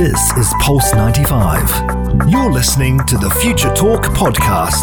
This is Pulse 95. You're listening to the Future Talk podcast.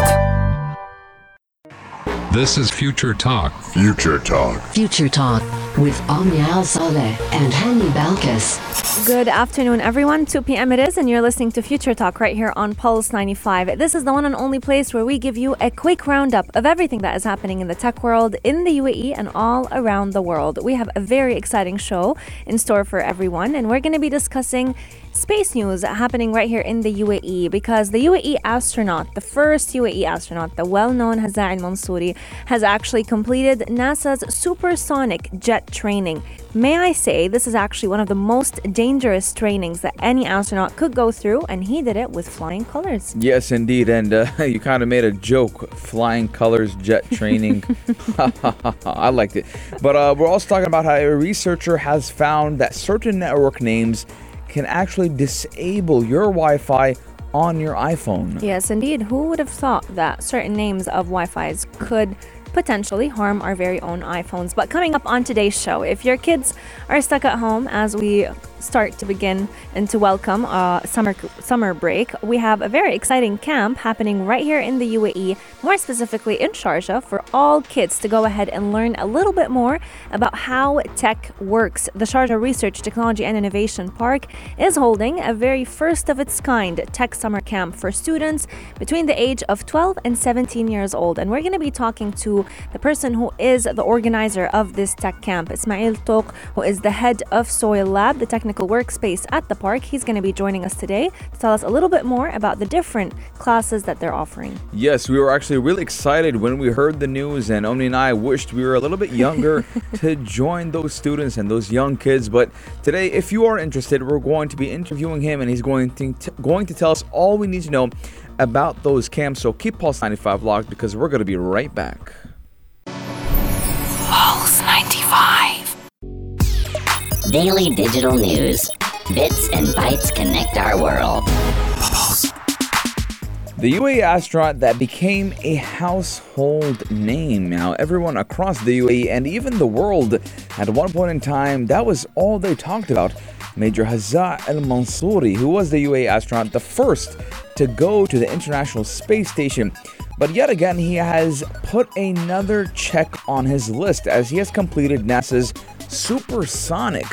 This is Future Talk. Future Talk. Future Talk with Omnial Saleh and Hani Balkis. Good afternoon, everyone. 2 p.m. it is, and you're listening to Future Talk right here on Pulse 95. This is the one and only place where we give you a quick roundup of everything that is happening in the tech world, in the UAE, and all around the world. We have a very exciting show in store for everyone, and we're going to be discussing space news happening right here in the UAE because the UAE astronaut, the first UAE astronaut, the well known Hazza Al Mansouri, has actually completed NASA's supersonic jet training. May I say, this is actually one of the most dangerous trainings that any astronaut could go through, and he did it with flying colors. Yes, indeed. And uh, you kind of made a joke flying colors jet training. I liked it. But uh, we're also talking about how a researcher has found that certain network names can actually disable your Wi Fi on your iPhone. Yes, indeed. Who would have thought that certain names of Wi Fi's could potentially harm our very own iPhones? But coming up on today's show, if your kids are stuck at home as we start to begin and to welcome uh, summer summer break, we have a very exciting camp happening right here in the UAE, more specifically in Sharjah, for all kids to go ahead and learn a little bit more about how tech works. The Sharjah Research, Technology and Innovation Park is holding a very first of its kind tech summer camp for students between the age of 12 and 17 years old. And we're going to be talking to the person who is the organizer of this tech camp, Ismail Touq, who is the head of SoiLAB, the technical workspace at the park. He's going to be joining us today to tell us a little bit more about the different classes that they're offering. Yes, we were actually really excited when we heard the news, and Omni and I wished we were a little bit younger to join those students and those young kids. But today, if you are interested, we're going to be interviewing him, and he's going to t- going to tell us all we need to know about those camps. So keep Pulse 95 locked because we're going to be right back. Pulse 95. Daily digital news. Bits and bytes connect our world. The UAE astronaut that became a household name. Now, everyone across the UAE and even the world at one point in time, that was all they talked about. Major Hazza Al Mansouri, who was the UAE astronaut, the first to go to the International Space Station. But yet again, he has put another check on his list as he has completed NASA's supersonic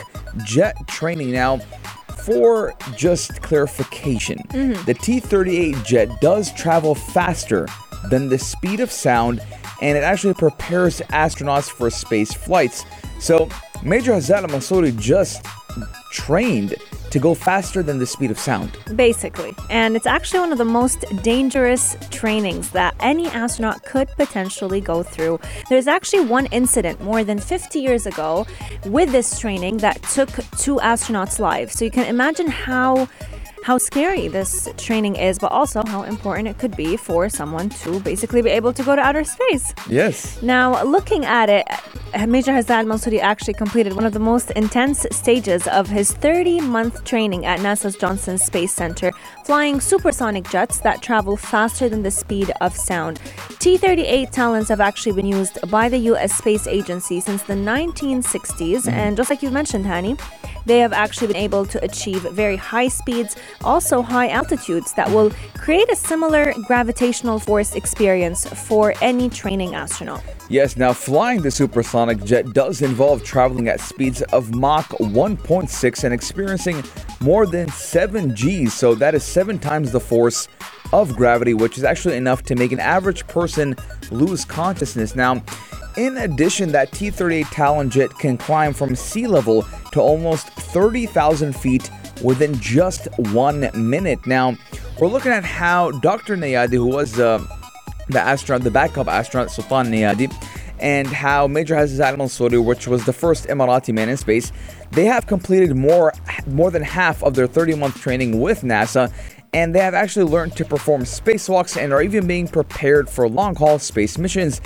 jet training. Now, for just clarification, mm-hmm. the T 38 jet does travel faster than the speed of sound and it actually prepares astronauts for space flights. So, Major Hazza Al Mansouri just trained to go faster than the speed of sound. Basically. And it's actually one of the most dangerous trainings that any astronaut could potentially go through. There's actually one incident more than 50 years ago with this training that took two astronauts' lives. So you can imagine how how scary this training is, but also how important it could be for someone to basically be able to go to outer space. Yes. Now, looking at it, Major Hazza Al Mansouri actually completed one of the most intense stages of his 30 month training at NASA's Johnson Space Center, flying supersonic jets that travel faster than the speed of sound. T 38 Talons have actually been used by the U.S. Space Agency since the 1960s, mm-hmm. and just like you mentioned, Hani, they have actually been able to achieve very high speeds, also high altitudes that will create a similar gravitational force experience for any training astronaut. Yes, now flying the supersonic jet does involve traveling at speeds of Mach 1.6 and experiencing more than 7 Gs, so that is 7 times the force of gravity, which is actually enough to make an average person lose consciousness. Now, in addition, that T 38 Talon jet can climb from sea level to almost 30,000 feet within just one minute. Now, we're looking at how Dr. Neyadi, who was uh, the astronaut, the backup astronaut Sultan Neyadi, and how Major Hazza Al Mansouri, which was the first Emirati man in space, they have completed more more than half of their 30-month training with NASA, and they have actually learned to perform spacewalks and are even being prepared for long-haul space missions.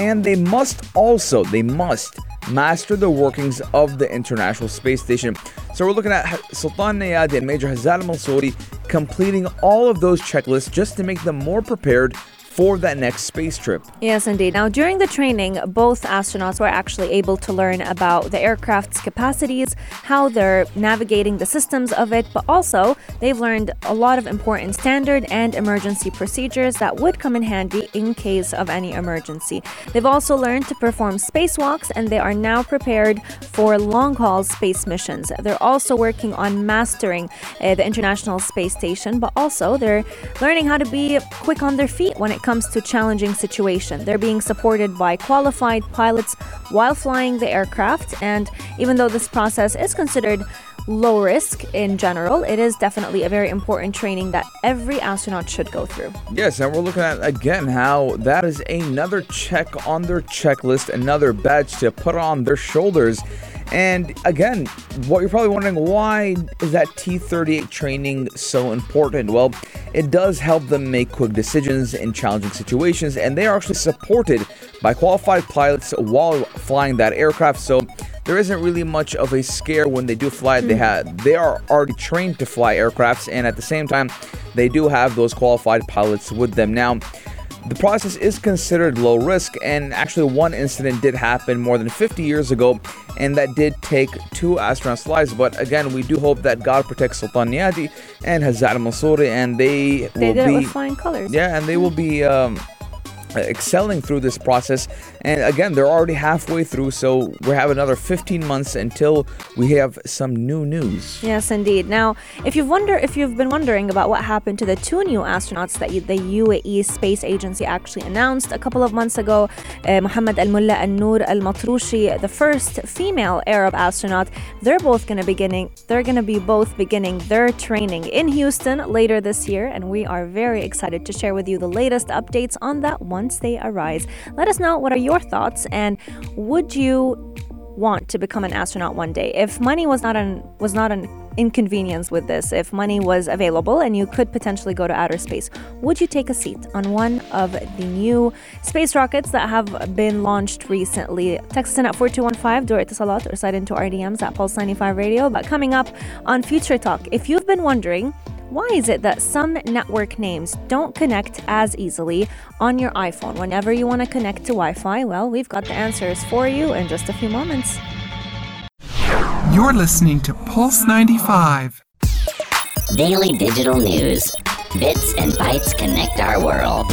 And they must also, they must master the workings of the International Space Station. So we're looking at Sultan Neyadi and Major Hazza Al Mansouri completing all of those checklists just to make them more prepared for that next space trip. Yes, indeed. Now, during the training, both astronauts were actually able to learn about the aircraft's capacities, how they're navigating the systems of it, but also they've learned a lot of important standard and emergency procedures that would come in handy in case of any emergency. They've also learned to perform spacewalks and they are now prepared for long haul space missions. They're also working on mastering uh, the International Space Station, but also they're learning how to be quick on their feet when it comes to challenging situations. They're being supported by qualified pilots while flying the aircraft, and even though this process is considered low risk in general, it is definitely a very important training that every astronaut should go through. Yes, and we're looking at again how that is another check on their checklist, another badge to put on their shoulders. And again, what you're probably wondering, why is that T38 training so important? Well, it does help them make quick decisions in challenging situations, and they are actually supported by qualified pilots while flying that aircraft. So there isn't really much of a scare when they do fly. They mm-hmm. have they are already trained to fly aircrafts, and at the same time, they do have those qualified pilots with them. Now, the process is considered low risk, and actually, one incident did happen more than 50 years ago, and that did take two astronauts' lives. But again, we do hope that God protects Sultan Neyadi and Hazza Al Mansouri, and they, They will did be it with flying colors. yeah, and they will be um, excelling through this process. And again, they're already halfway through, so we have another 15 months until we have some new news. Yes, indeed. Now, if you've wonder if you've been wondering about what happened to the two new astronauts that the UAE Space Agency actually announced a couple of months ago, uh, Mohammed Al Mulla Al Noor Al Matrooshi, the first female Arab astronaut, they're both going to beginning. They're going to be both beginning their training in Houston later this year, and we are very excited to share with you the latest updates on that once they arise. Let us know what are your thoughts, and would you want to become an astronaut one day. If money was not an was not an inconvenience with this, if money was available and you could potentially go to outer space, would you take a seat on one of the new space rockets that have been launched recently? Text us in at 4215 Du or Etisalat or slide into our DMs at Pulse 95 Radio. But coming up on Future Talk, if you've been wondering why is it that some network names don't connect as easily on your iPhone whenever you want to connect to Wi Fi? Well, we've got the answers for you in just a few moments. You're listening to Pulse 95. Daily digital news. Bits and bytes connect our world.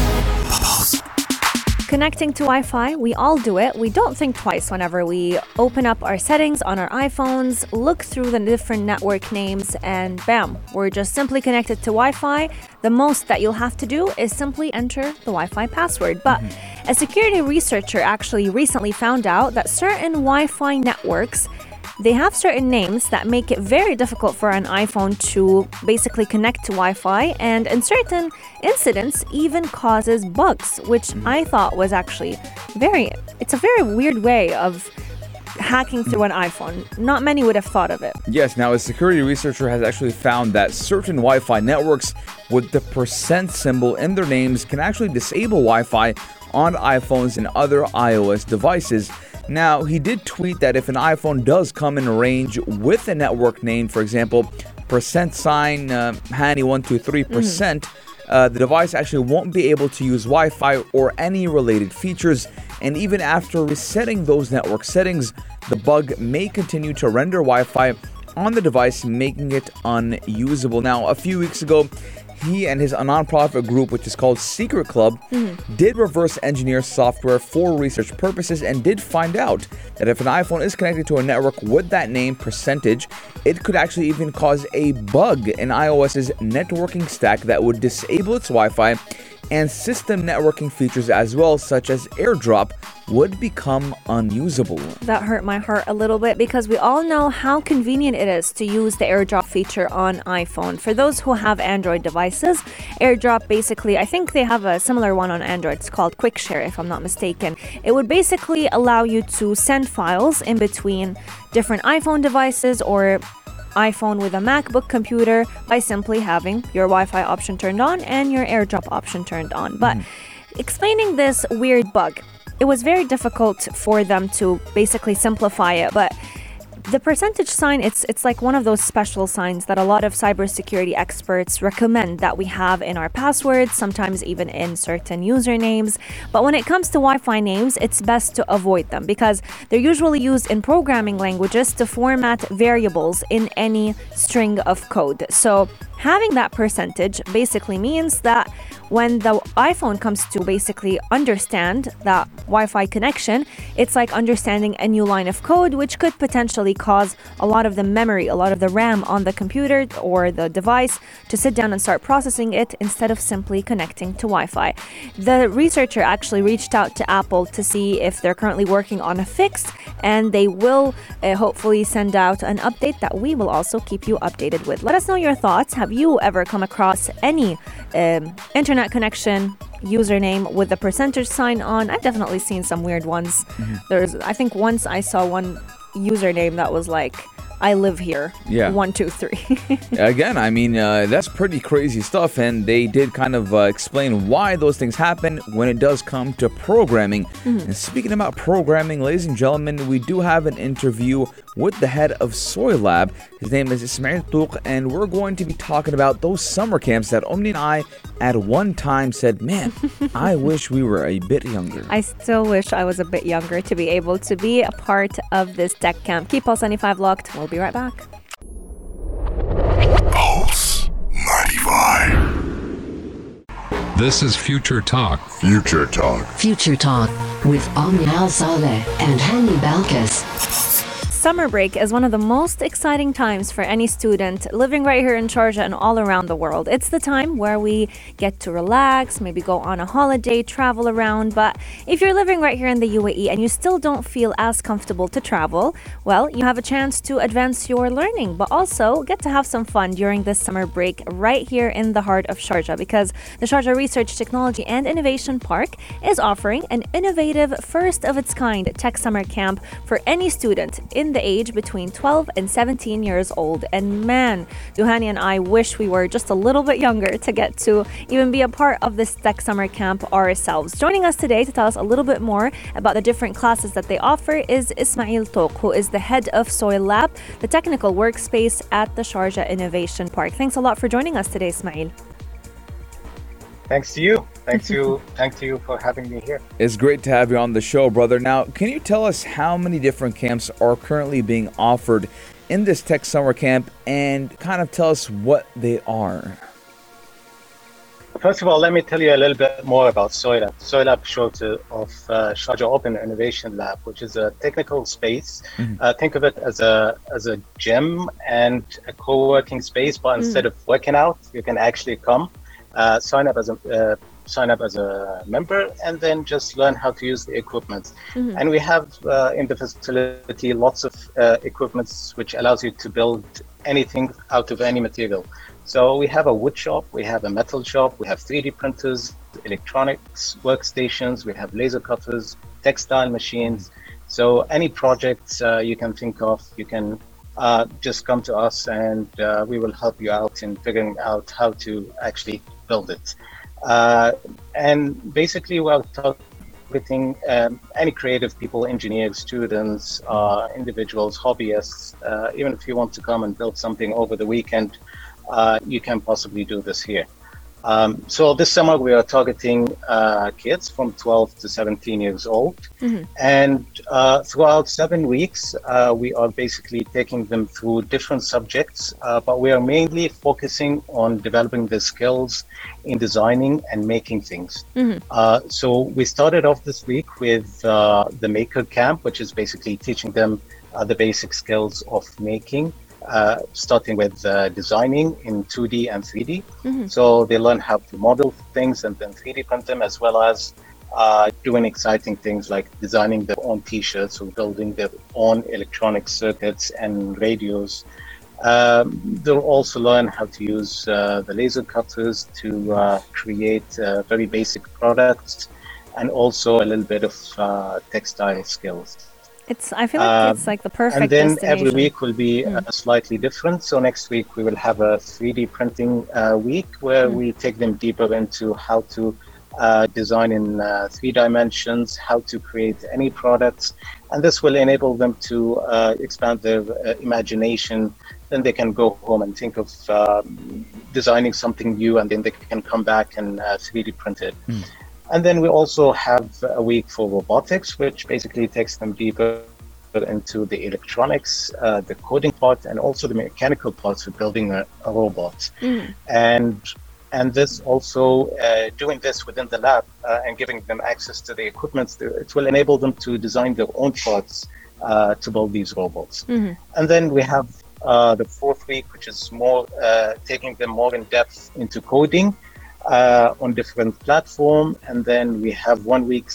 Connecting to Wi Fi, we all do it. We don't think twice whenever we open up our settings on our iPhones, look through the different network names, and bam, we're just simply connected to Wi Fi. The most that you'll have to do is simply enter the Wi Fi password. But mm-hmm. a security researcher actually recently found out that certain Wi Fi networks they have certain names that make it very difficult for an iPhone to basically connect to Wi Fi, and in certain incidents, even causes bugs, which mm-hmm. I thought was actually very, it's a very weird way of hacking through an iPhone. Not many would have thought of it. Yes, now a security researcher has actually found that certain Wi Fi networks with the percent symbol in their names can actually disable Wi Fi on iPhones and other iOS devices. Now, he did tweet that if an iPhone does come in range with a network name, for example, percent sign uh, Hani123%, percent uh, the device actually won't be able to use Wi Fi or any related features. And even after resetting those network settings, the bug may continue to render Wi Fi on the device, making it unusable. Now, a few weeks ago, he and his nonprofit group, which is called Secret Club, mm-hmm. did reverse engineer software for research purposes and did find out that if an iPhone is connected to a network with that name percentage, it could actually even cause a bug in iOS's networking stack that would disable its Wi Fi and system networking features as well, such as AirDrop, would become unusable. That hurt my heart a little bit because we all know how convenient it is to use the AirDrop feature on iPhone. For those who have Android devices, AirDrop basically, I think they have a similar one on Android. It's called QuickShare, if I'm not mistaken. It would basically allow you to send files in between different iPhone devices or iPhone with a MacBook computer by simply having your Wi Fi option turned on and your AirDrop option turned on. But mm-hmm. explaining this weird bug, it was very difficult for them to basically simplify it. But The percentage sign, it's it's like one of those special signs that a lot of cybersecurity experts recommend that we have in our passwords, sometimes even in certain usernames. But when it comes to Wi-Fi names, it's best to avoid them because they're usually used in programming languages to format variables in any string of code. So having that percentage basically means that when the iPhone comes to basically understand that Wi Fi connection, it's like understanding a new line of code, which could potentially cause a lot of the memory, a lot of the RAM on the computer or the device to sit down and start processing it instead of simply connecting to Wi Fi. The researcher actually reached out to Apple to see if they're currently working on a fix, and they will uh, hopefully send out an update that we will also keep you updated with. Let us know your thoughts. Have you ever come across any um, internet? internet connection username with the percentage sign on. I've definitely seen some weird ones. Mm-hmm. There's, I think once I saw one username that was like I live here. Yeah. One, two, three. Again, I mean, uh, that's pretty crazy stuff. And they did kind of uh, explain why those things happen when it does come to programming. Mm-hmm. And speaking about programming, ladies and gentlemen, we do have an interview with the head of SoiLAB. His name is Ismail Touq, and we're going to be talking about those summer camps that Omni and I at one time said, Man, I wish we were a bit younger. I still wish I was a bit younger to be able to be a part of this tech camp. Keep Pulse 95 locked. We'll be right back. Pulse 95. This is Future Talk. Future Talk. Future Talk with Omnial Saleh and Hani Balkis. Summer break is one of the most exciting times for any student living right here in Sharjah and all around the world. It's the time where we get to relax, maybe go on a holiday, travel around. But if you're living right here in the UAE and you still don't feel as comfortable to travel, well, you have a chance to advance your learning, but also get to have some fun during this summer break right here in the heart of Sharjah because the Sharjah Research, Technology and Innovation Park is offering an innovative, first of its kind tech summer camp for any student in the age between 12 and 17 years old. And man, Duhani and I wish we were just a little bit younger to get to even be a part of this tech summer camp ourselves. Joining us today to tell us a little bit more about the different classes that they offer is Ismail Touq, who is the head of SoiLAB, the technical workspace at the Sharjah Innovation Park. Thanks a lot for joining us today, Ismail. Thanks to you. Thanks to you. Thanks you for having me here. It's great to have you on the show, brother. Now, can you tell us how many different camps are currently being offered in this tech summer camp, and kind of tell us what they are? First of all, let me tell you a little bit more about SoiLAB. SoiLAB short of uh, Sharjah Open Innovation Lab, which is a technical space. Mm-hmm. Uh, think of it as a as a gym and a co-working space, but mm. instead of working out, you can actually come uh, sign up as a uh, sign up as a member and then just learn how to use the equipment mm-hmm. and we have uh, in the facility lots of uh, equipments which allows you to build anything out of any material so we have a wood shop we have a metal shop we have 3d printers electronics workstations we have laser cutters textile machines so any projects uh, you can think of you can uh, just come to us and uh, we will help you out in figuring out how to actually build it. Uh, and basically, we're targeting um, any creative people, engineers, students, uh, individuals, hobbyists. Uh, even if you want to come and build something over the weekend, uh, you can possibly do this here. Um, so this summer we are targeting uh, kids from 12 to 17 years old, mm-hmm. and uh, throughout seven weeks uh, we are basically taking them through different subjects, uh, but we are mainly focusing on developing the skills in designing and making things. Mm-hmm. Uh, so we started off this week with uh, the Maker Camp, which is basically teaching them the basic skills of making uh, starting with uh, designing in 2D and 3D. Mm-hmm. So they learn how to model things and then 3D print them, as well as uh, doing exciting things like designing their own T-shirts or building their own electronic circuits and radios. Um, they'll also learn how to use uh, the laser cutters to uh, create uh, very basic products and also a little bit of textile skills. It's. I feel like it's um, like the perfect. And then every week will be mm. uh, slightly different. So next week we will have a 3D printing uh, week where mm. we take them deeper into how to uh, design in uh, three dimensions, how to create any products, and this will enable them to uh, expand their uh, imagination. Then they can go home and think of um, designing something new, and then they can come back and uh, 3D print it. And then we also have a week for robotics, which basically takes them deeper into the electronics, uh, the coding part, and also the mechanical parts of building a, a robot. And and this also uh, doing this within the lab uh, and giving them access to the equipment, it will enable them to design their own parts uh, to build these robots. And then we have uh, the fourth week, which is more uh, taking them more in depth into coding uh, on different platform. And then we have one week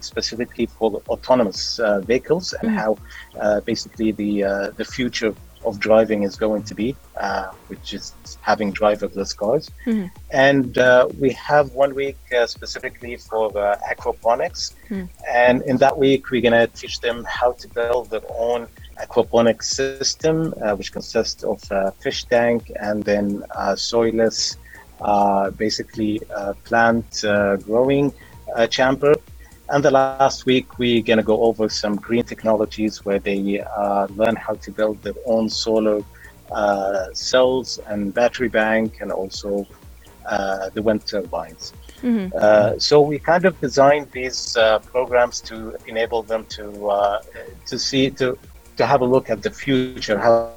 specifically for autonomous uh, vehicles and how uh, basically the uh, the future of driving is going to be, uh, which is having driverless cars. And uh, we have one week uh, specifically for uh, aquaponics. And in that week, we're going to teach them how to build their own aquaponics system, uh, which consists of a fish tank and then soilless, basically uh, plant uh, growing uh, chamber. And the last week, we're going to go over some green technologies where they uh, learn how to build their own solar uh, cells and battery bank and also uh, the wind turbines. Uh, so we kind of designed these uh, programs to enable them to uh, to see to to have a look at the future. How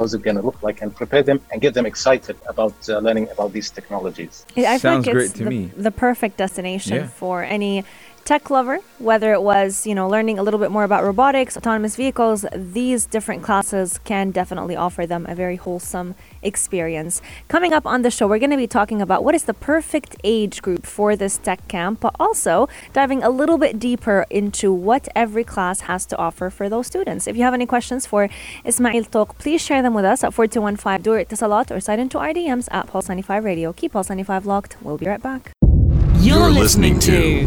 how's it going to look like and prepare them and get them excited about uh, learning about these technologies. I I Sounds like great it's to the, me. the perfect destination Yeah. for any tech lover, whether it was, you know, learning a little bit more about robotics, autonomous vehicles, these different classes can definitely offer them a very wholesome experience. Coming up on the show, we're going to be talking about what is the perfect age group for this tech camp, but also diving a little bit deeper into what every class has to offer for those students. If you have any questions for Ismail Touq, please share them with us at 4215 Du or Etisalat or sign into our DMs at Pulse 95 Radio. Keep Pulse 95 locked. We'll be right back. You're, listening, to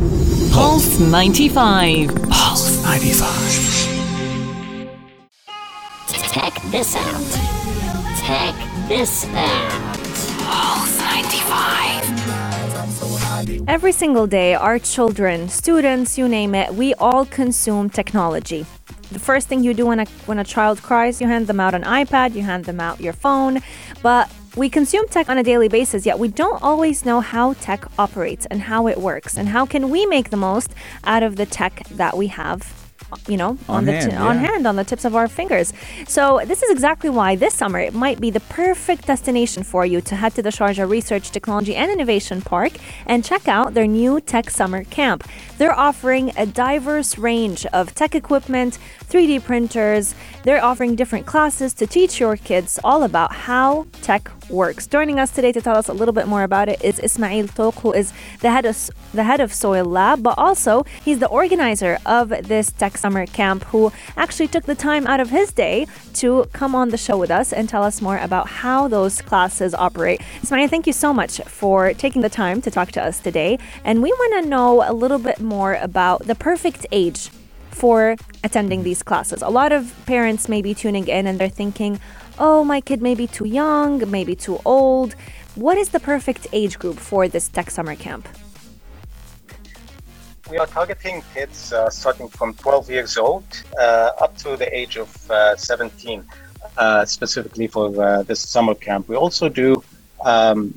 Pulse 95. Pulse 95. Check this out. Check this out. Pulse 95. Every single day, our children, students, you name it, we all consume technology. The first thing you do when a, when a child cries, you hand them out an iPad, you hand them out your phone. But we consume tech on a daily basis, yet we don't always know how tech operates and how it works and how can we make the most out of the tech that we have. You know, on, On the hand, t- on hand, on the tips of our fingers. So this is exactly why this summer it might be the perfect destination for you to head to the Sharjah Research, Technology and Innovation Park and check out their new Tech Summer Camp. They're offering a diverse range of tech equipment, 3D printers. They're offering different classes to teach your kids all about how tech works. Joining us today to tell us a little bit more about it is Ismail Touq, who is the head of the head of SoiLAB, but also he's the organizer of this Tech Summer Camp, who actually took the time out of his day to come on the show with us and tell us more about how those classes operate. Ismail, thank you so much for taking the time to talk to us today, and we want to know a little bit more about the perfect age for attending these classes. A lot of parents may be tuning in and they're thinking, oh, my kid may be too young, maybe too old. What is the perfect age group for this tech summer camp? We are targeting kids uh, starting from 12 years old uh, up to the age of uh, 17, uh, specifically for uh, this summer camp. We also do um,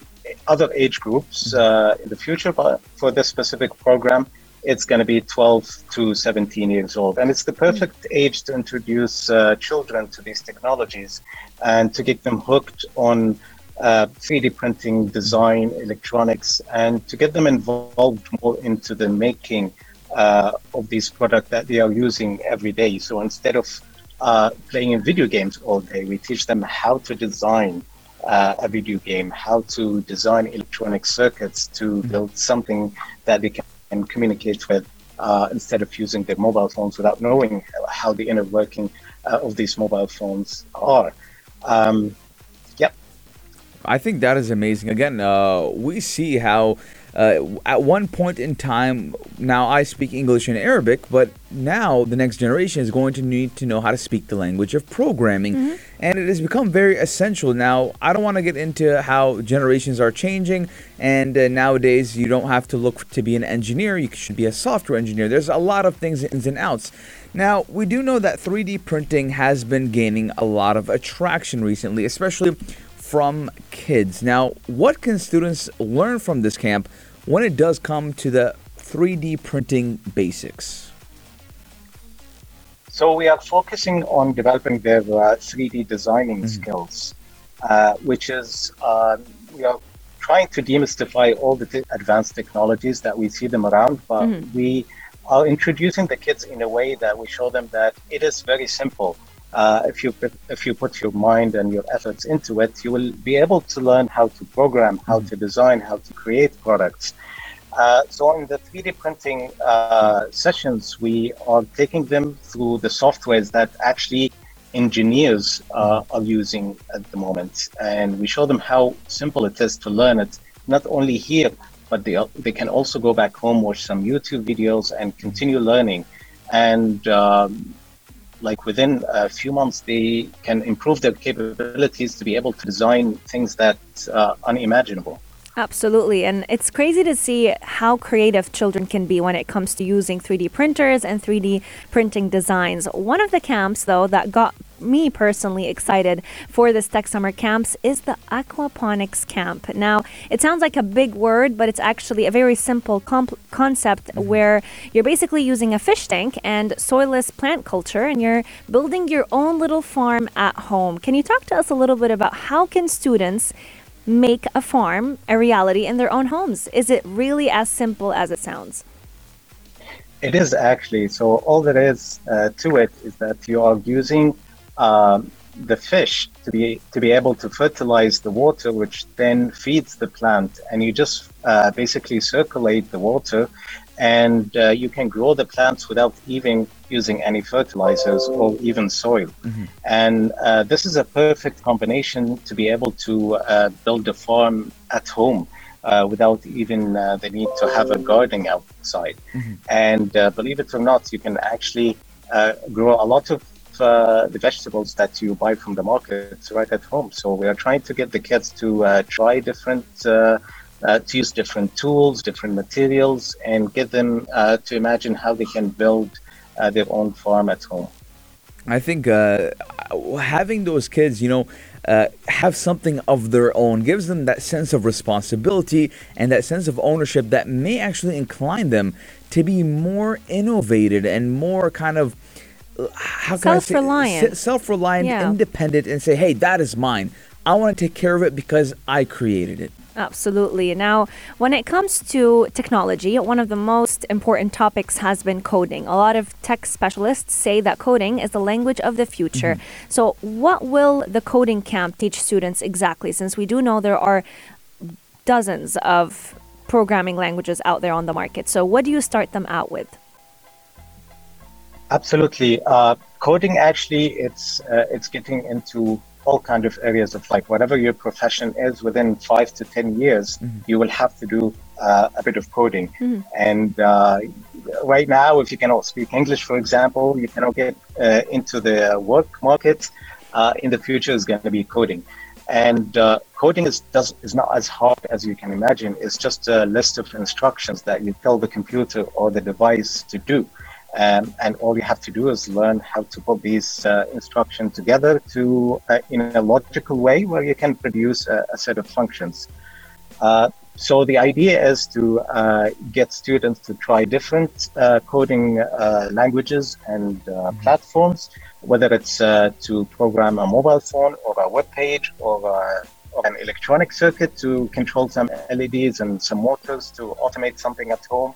other age groups uh, in the future, but for this specific program, it's going to be 12 to 17 years old. And it's the perfect age to introduce uh, children to these technologies and to get them hooked on uh, 3D printing, design, electronics, and to get them involved more into the making uh, of these products that they are using every day. So instead of uh, playing in video games all day, we teach them how to design uh, a video game, how to design electronic circuits to build something that they can communicate with uh, instead of using their mobile phones without knowing how the inner working uh, of these mobile phones are. Um. I think that is amazing. Again, uh, we see how uh, at one point in time, now I speak English and Arabic, but now the next generation is going to need to know how to speak the language of programming. Mm-hmm. And it has become very essential. Now, I don't want to get into how generations are changing, and uh, nowadays you don't have to look to be an engineer, you should be a software engineer. There's a lot of things, ins and outs. Now, we do know that 3D printing has been gaining a lot of attraction recently, especially from kids. Now, what can students learn from this camp when it does come to the 3D printing basics? So we are focusing on developing their uh, 3D designing skills, uh, which is uh, we are trying to demystify all the t- advanced technologies that we see them around, but we are introducing the kids in a way that we show them that it is very simple. Uh, if you if you put your mind and your efforts into it, you will be able to learn how to program, how to design, how to create products. Uh, so in the 3D printing uh, sessions, we are taking them through the softwares that actually engineers uh, are using at the moment, and we show them how simple it is to learn it. Not only here, but they they can also go back home, watch some YouTube videos, and continue learning. And um, like within a few months, they can improve their capabilities to be able to design things that uh, unimaginable. Absolutely. And it's crazy to see how creative children can be when it comes to using 3D printers and 3D printing designs. One of the camps, though, that got me personally excited for this Tech Summer Camps is the aquaponics camp. Now, it sounds like a big word, but it's actually a very simple comp- concept mm-hmm. where you're basically using a fish tank and soilless plant culture and you're building your own little farm at home. Can you talk to us a little bit about how can students make a farm a reality in their own homes? Is it really as simple as it sounds? It is actually. So all there is uh, to it is that you are using um, the fish to be to be able to fertilize the water, which then feeds the plant, and you just uh, basically circulate the water, and uh, you can grow the plants without even using any fertilizers or even soil. And uh, this is a perfect combination to be able to uh, build a farm at home. Uh, without even uh, the need to have a garden outside. And uh, believe it or not, you can actually uh, grow a lot of uh, the vegetables that you buy from the market right at home. So we are trying to get the kids to uh, try different, uh, to use different tools, different materials, and get them uh, to imagine how they can build uh, their own farm at home. I think uh, having those kids, you know, uh, have something of their own gives them that sense of responsibility and that sense of ownership that may actually incline them to be more innovative and more kind of how can I Self-reliant. se- self-reliant, Yeah. independent, and say, "Hey, that is mine. I want to take care of it because I created it." Absolutely. Now, when it comes to technology, one of the most important topics has been coding. A lot of tech specialists say that coding is the language of the future. So, what will the coding camp teach students exactly? Since we do know there are dozens of programming languages out there on the market. So, what do you start them out with? Absolutely. Uh, coding actually, it's uh, it's getting into all kind of areas of like whatever your profession is. Within five to ten years, you will have to do uh, a bit of coding. And uh, right now, if you cannot speak English, for example, you cannot get uh, into the work market. Uh, in the future, is going to be coding. And uh, coding is does is not as hard as you can imagine. It's just a list of instructions that you tell the computer or the device to do. Um, and all you have to do is learn how to put these uh, instructions together to uh, in a logical way where you can produce a, a set of functions. Uh, so the idea is to uh, get students to try different uh, coding uh, languages and uh, platforms, whether it's uh, to program a mobile phone or a web page or, uh, or an electronic circuit to control some LEDs and some motors to automate something at home.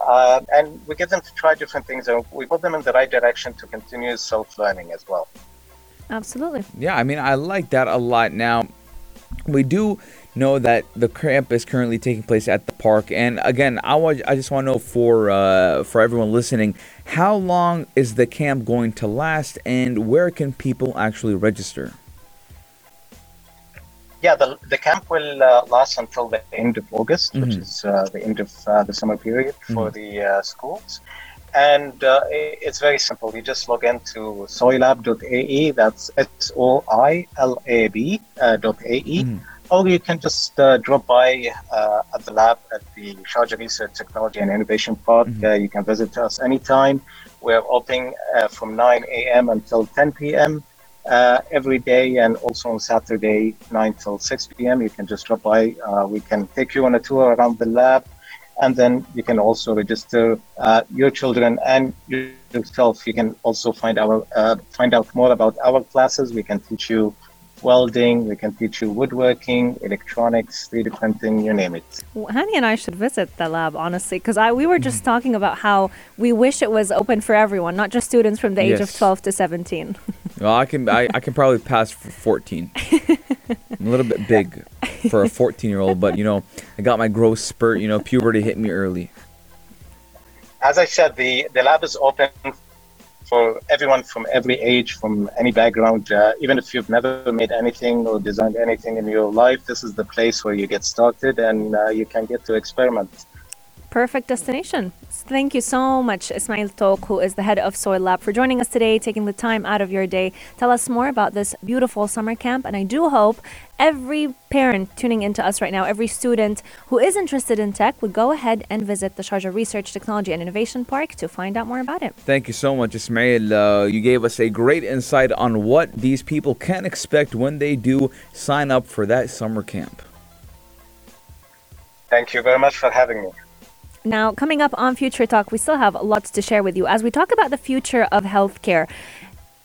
Uh, and we get them to try different things and we put them in the right direction to continue self-learning as well. Absolutely. Yeah, I mean, I like that a lot. Now, we do know that the camp is currently taking place at the park, and again, I want, I just want to know for uh, for everyone listening, how long is the camp going to last, and where can people actually register? Yeah, the, the camp will uh, last until the end of August, which Mhm. is uh, the end of uh, the summer period for the uh, schools. And uh, it's very simple. You just log into soilab.ae, that's S O I L A B uh, dot AE. Or you can just uh, drop by uh, at the lab at the Sharjah Research Technology and Innovation Park. Uh, you can visit us anytime. We're open uh, from 9 a.m. until 10 p.m. Uh, every day, and also on Saturday, 9 till 6 p.m. You can just drop by. Uh, we can take you on a tour around the lab, and then you can also register uh, your children and yourself. You can also find our uh, find out more about our classes. We can teach you welding. We can teach you woodworking, electronics, 3D printing, you name it. Well, Hani and I should visit the lab, honestly, because I we were just talking about how we wish it was open for everyone, not just students from the age of 12 to 17. Well, I can I, I can probably pass for 14. I'm a little bit big for a 14 year old, but you know, I got my growth spurt. You know, puberty hit me early. As I said, the, the lab is open for everyone from every age, from any background. Uh, even if you've never made anything or designed anything in your life, this is the place where you get started and uh, you can get to experiment. Perfect destination. Thank you so much, Ismail Touq, who is the head of SoiLAB, for joining us today, taking the time out of your day. Tell us more about this beautiful summer camp. And I do hope every parent tuning into us right now, every student who is interested in tech, would go ahead and visit the Sharjah Research, Technology, and Innovation Park to find out more about it. Thank you so much, Ismail. Uh, you gave us a great insight on what these people can expect when they do sign up for that summer camp. Thank you very much for having me. Now, coming up on Future Talk, we still have lots to share with you as we talk about the future of healthcare.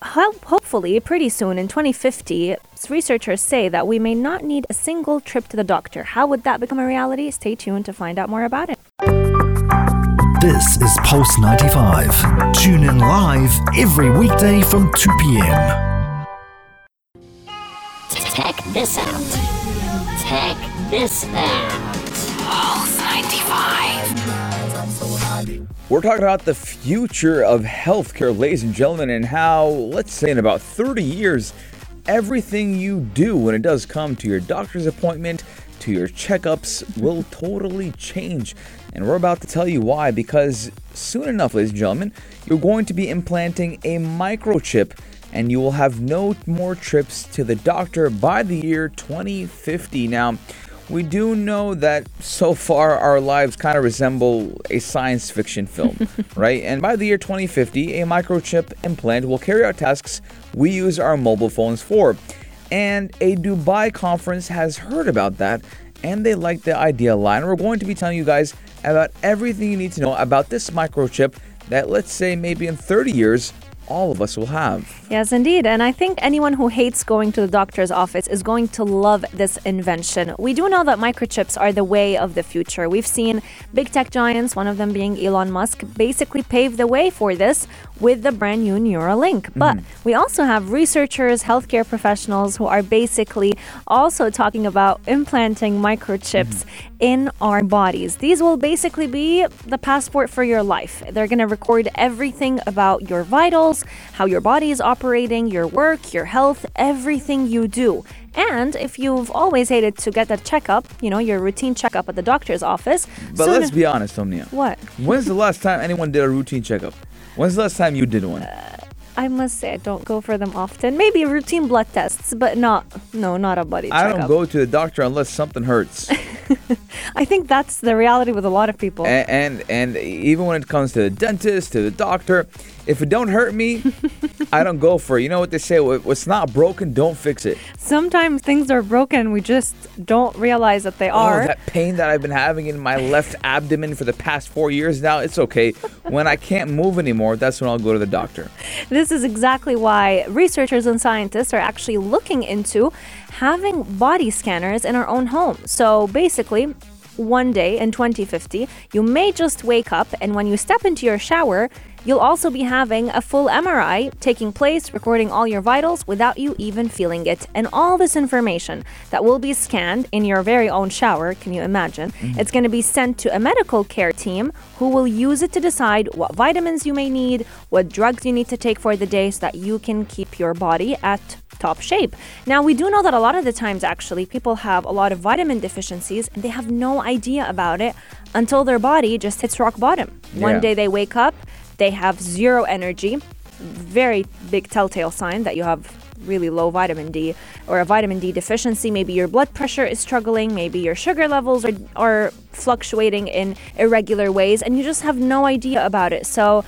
Hopefully, pretty soon in 2050, researchers say that we may not need a single trip to the doctor. How would that become a reality? Stay tuned to find out more about it. This is Pulse 95. Tune in live every weekday from 2 p.m. Check this out. Check this out. Pulse 95. We're talking about the future of healthcare, ladies and gentlemen, and how, let's say, in about 30 years, everything you do when it does come to your doctor's appointment, to your checkups, will totally change. And we're about to tell you why, because soon enough, ladies and gentlemen, you're going to be implanting a microchip and you will have no more trips to the doctor by the year 2050. Now, we do know that so far our lives kind of resemble a science fiction film, right? And by the year 2050, a microchip implant will carry out tasks we use our mobile phones for. And a Dubai conference has heard about that and they like the idea a lot. And we're going to be telling you guys about everything you need to know about this microchip that, let's say, maybe in 30 years, all of us will have. Yes, indeed. And I think anyone who hates going to the doctor's office is going to love this invention. We do know that microchips are the way of the future. We've seen big tech giants, one of them being Elon Musk, basically pave the way for this with the brand new Neuralink. But mm-hmm. we also have researchers, healthcare professionals who are basically also talking about implanting microchips mm-hmm. in our bodies. These will basically be the passport for your life. They're going to record everything about your vitals, how your body is operating, your work, your health, everything you do. And if you've always hated to get a checkup, you know, your routine checkup at the doctor's office, But let's be honest, Omnia. What? When's the last time anyone did a routine checkup? When's the last time you did one? I must say I don't go for them often. Maybe routine blood tests, but not no, not a body I checkup. don't go to the doctor unless something hurts. I think that's the reality with a lot of people. and, and and even when it comes to the dentist, to the doctor, if it don't hurt me, I don't go for it. You know what they say? "What- What's not broken, don't fix it. Sometimes things are broken, we just don't realize that they Oh, are. that pain that I've been having in my left abdomen for the past four years now, it's okay. When I can't move anymore, that's when I'll go to the doctor. This is exactly why researchers and scientists are actually looking into having body scanners in our own home. So basically, one day in 2050, you may just wake up and when you step into your shower, You'll also be having a full MRI taking place, recording all your vitals without you even feeling it. And all this information that will be scanned in your very own shower, can you imagine? Mm-hmm. It's going to be sent to a medical care team who will use it to decide what vitamins you may need, what drugs you need to take for the day so that you can keep your body at top shape. Now, we do know that a lot of the times, actually, people have a lot of vitamin deficiencies and they have no idea about it until their body just hits rock bottom. Yeah. One day they wake up, they have zero energy, very big telltale sign that you have really low vitamin D or a vitamin D deficiency. Maybe your blood pressure is struggling, maybe your sugar levels are, are fluctuating in irregular ways, and you just have no idea about it. So,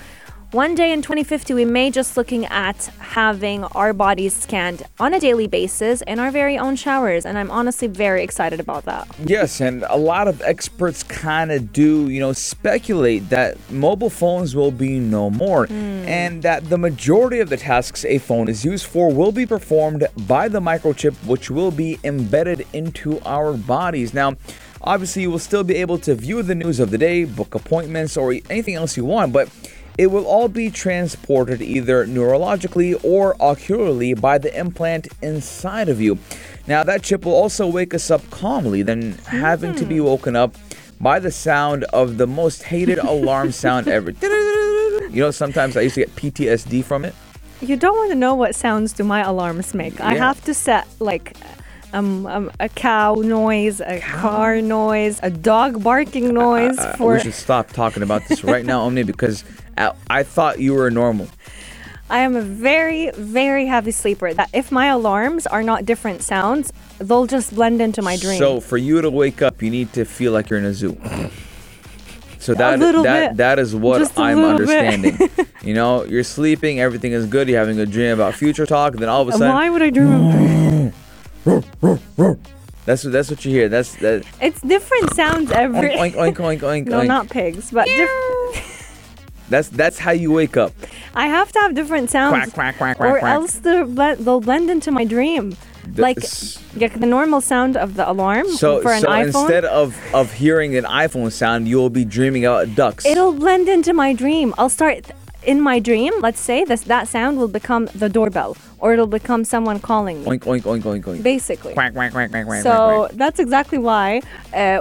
one day in 2050, we may just looking at having our bodies scanned on a daily basis in our very own showers, and I'm honestly very excited about that. Yes, and a lot of experts kind of do, you know, speculate that mobile phones will be no more hmm. and that the majority of the tasks a phone is used for will be performed by the microchip which will be embedded into our bodies. Now, obviously, you will still be able to view the news of the day, book appointments, or anything else you want, but it will all be transported either neurologically or ocularly by the implant inside of you. Now, that chip will also wake us up calmly than having to be woken up by the sound of the most hated alarm sound ever. You know, sometimes I used to get PTSD from it. You don't want to know what sounds do my alarms make. I have to set like um, um, a cow noise, a car noise, a dog barking noise Uh, for. we should stop talking about this right now, Omni, because I, I thought you were normal. I am a very, very heavy sleeper. That if my alarms are not different sounds, they'll just blend into my dream. So for you to wake up, you need to feel like you're in a zoo. So that that bit. that is what I'm understanding. you know, you're sleeping, everything is good, you're having a dream about future talk, then all of a sudden Why would I dream of that's what that's what you hear. That's that It's different sounds every. oink oink oink oink oink. no, oink. not pigs, but diff- That's that's how you wake up. I have to have different sounds. Quack quack quack quack or else they'll blend, they'll blend into my dream. like, s- like the normal sound of the alarm So for an so iPhone. So instead of of hearing an iPhone sound, you'll be dreaming about ducks. It'll blend into my dream. I'll start in my dream. Let's say this that sound will become the doorbell, or it'll become someone calling me. oink oink oink oink oink. Basically. Quack quack quack quack quack. So that's exactly why. Uh,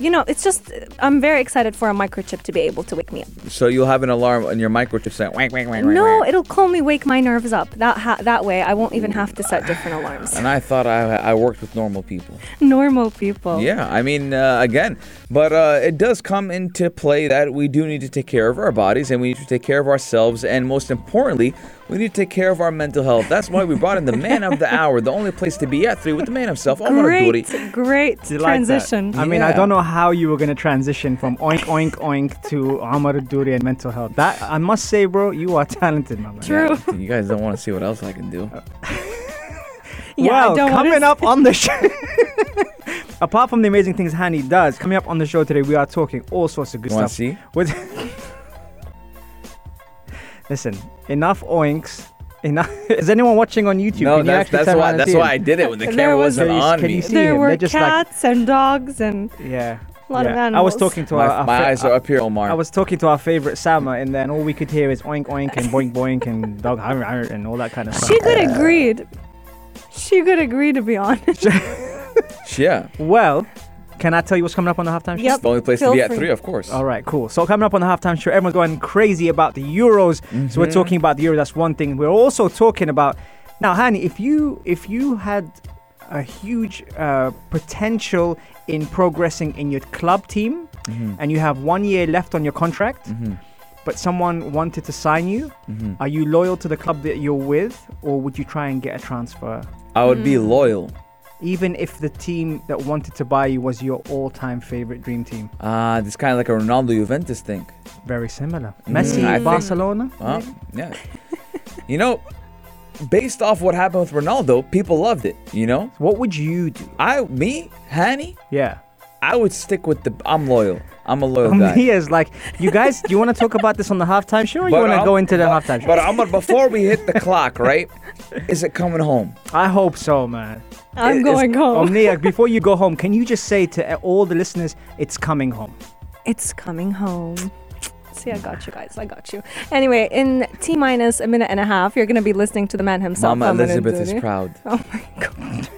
you know, it's just I'm very excited for a microchip to be able to wake me up. So you'll have an alarm on your microchip saying whack whack. whack, No, it'll calmly wake my nerves up. That ha- that way, I won't even have to set different alarms. And I thought I I worked with normal people. Normal people. Yeah, I mean, uh, again, but uh, it does come into play that we do need to take care of our bodies and we need to take care of ourselves, and most importantly, we need to take care of our mental health. That's why we brought in the man of the hour, the only place to be at three with the man himself, Omar Great, Duri. great Do you like that? transition. I mean, I don't know how you were going to transition from oink oink oink to Amar Duri and mental health. That I must say, bro, you are talented, my man. True. You guys don't want to see what else I can do. Yeah, I well, don't wanna coming up on the show. Apart from the amazing things Hani does, coming up on the show today, we are talking all sorts of good You wanna stuff. see? With Listen, enough oinks. Enough. Is anyone watching on YouTube? No, Can you that's actually that's turn why around and that's see why him? I did it when the There camera was- wasn't Can you- on can me. you see there him? were They're just like- cats and dogs and Yeah. a lot of yeah. I animals. was talking to My, our, our my fa- eyes are up here, Omar. I was talking to our favorite Sama, and then all we could hear is oink oink and boink boink and dog har har and all that kind of stuff. She could agreed. She could agree to be honest. yeah, Well, can I tell you what's coming up on the halftime show? Yep. the only place to Feel be at free. three, of course. All right, cool. So coming up on the halftime show, everyone's going crazy about the Euros. So we're mm-hmm. talking about the Euros. That's one thing. We're also talking about now, Hani. If you if you had a huge uh, potential in progressing in your club team, mm-hmm. and you have one year left on your contract, mm-hmm. but someone wanted to sign you, are you loyal to the club that you're with, or would you try and get a transfer? I would be mm. loyal. Even if the team that wanted to buy you was your all-time favorite dream team, Uh, this kind of like a Ronaldo Juventus thing. very similar. Messi, I think- Barcelona. Yeah. you know, based off what happened with Ronaldo, people loved it. You know, What would you do? I, me, Hani, Yeah. I would stick with the. I'm loyal. I'm a loyal Um, guy. he is like, you guys, do you want to talk about this on the halftime show or you want to go into the but, halftime show? But I'm before we hit the clock, right? Is it coming home? I hope so, man. I'm It's- going home. Omnia, before you go home, can you just say to all the listeners, it's coming home? It's coming home. See, I got you guys. I got you. Anyway, in T minus a minute and a half, you're going to be listening to the man himself. Mama Elizabeth is proud. Oh my god.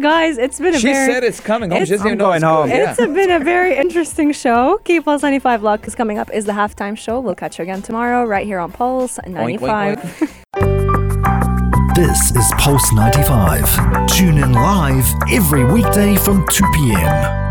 Guys, it's been a She very said it's coming home. She It's- doesn't even I'm know it's going good. home. It's a been a very interesting show. Key Pulse 95 Luck is coming up is the halftime show. We'll catch you again tomorrow right here on Pulse Oink, 95. oink, This is Pulse 95. Tune in live every weekday from 2 p.m.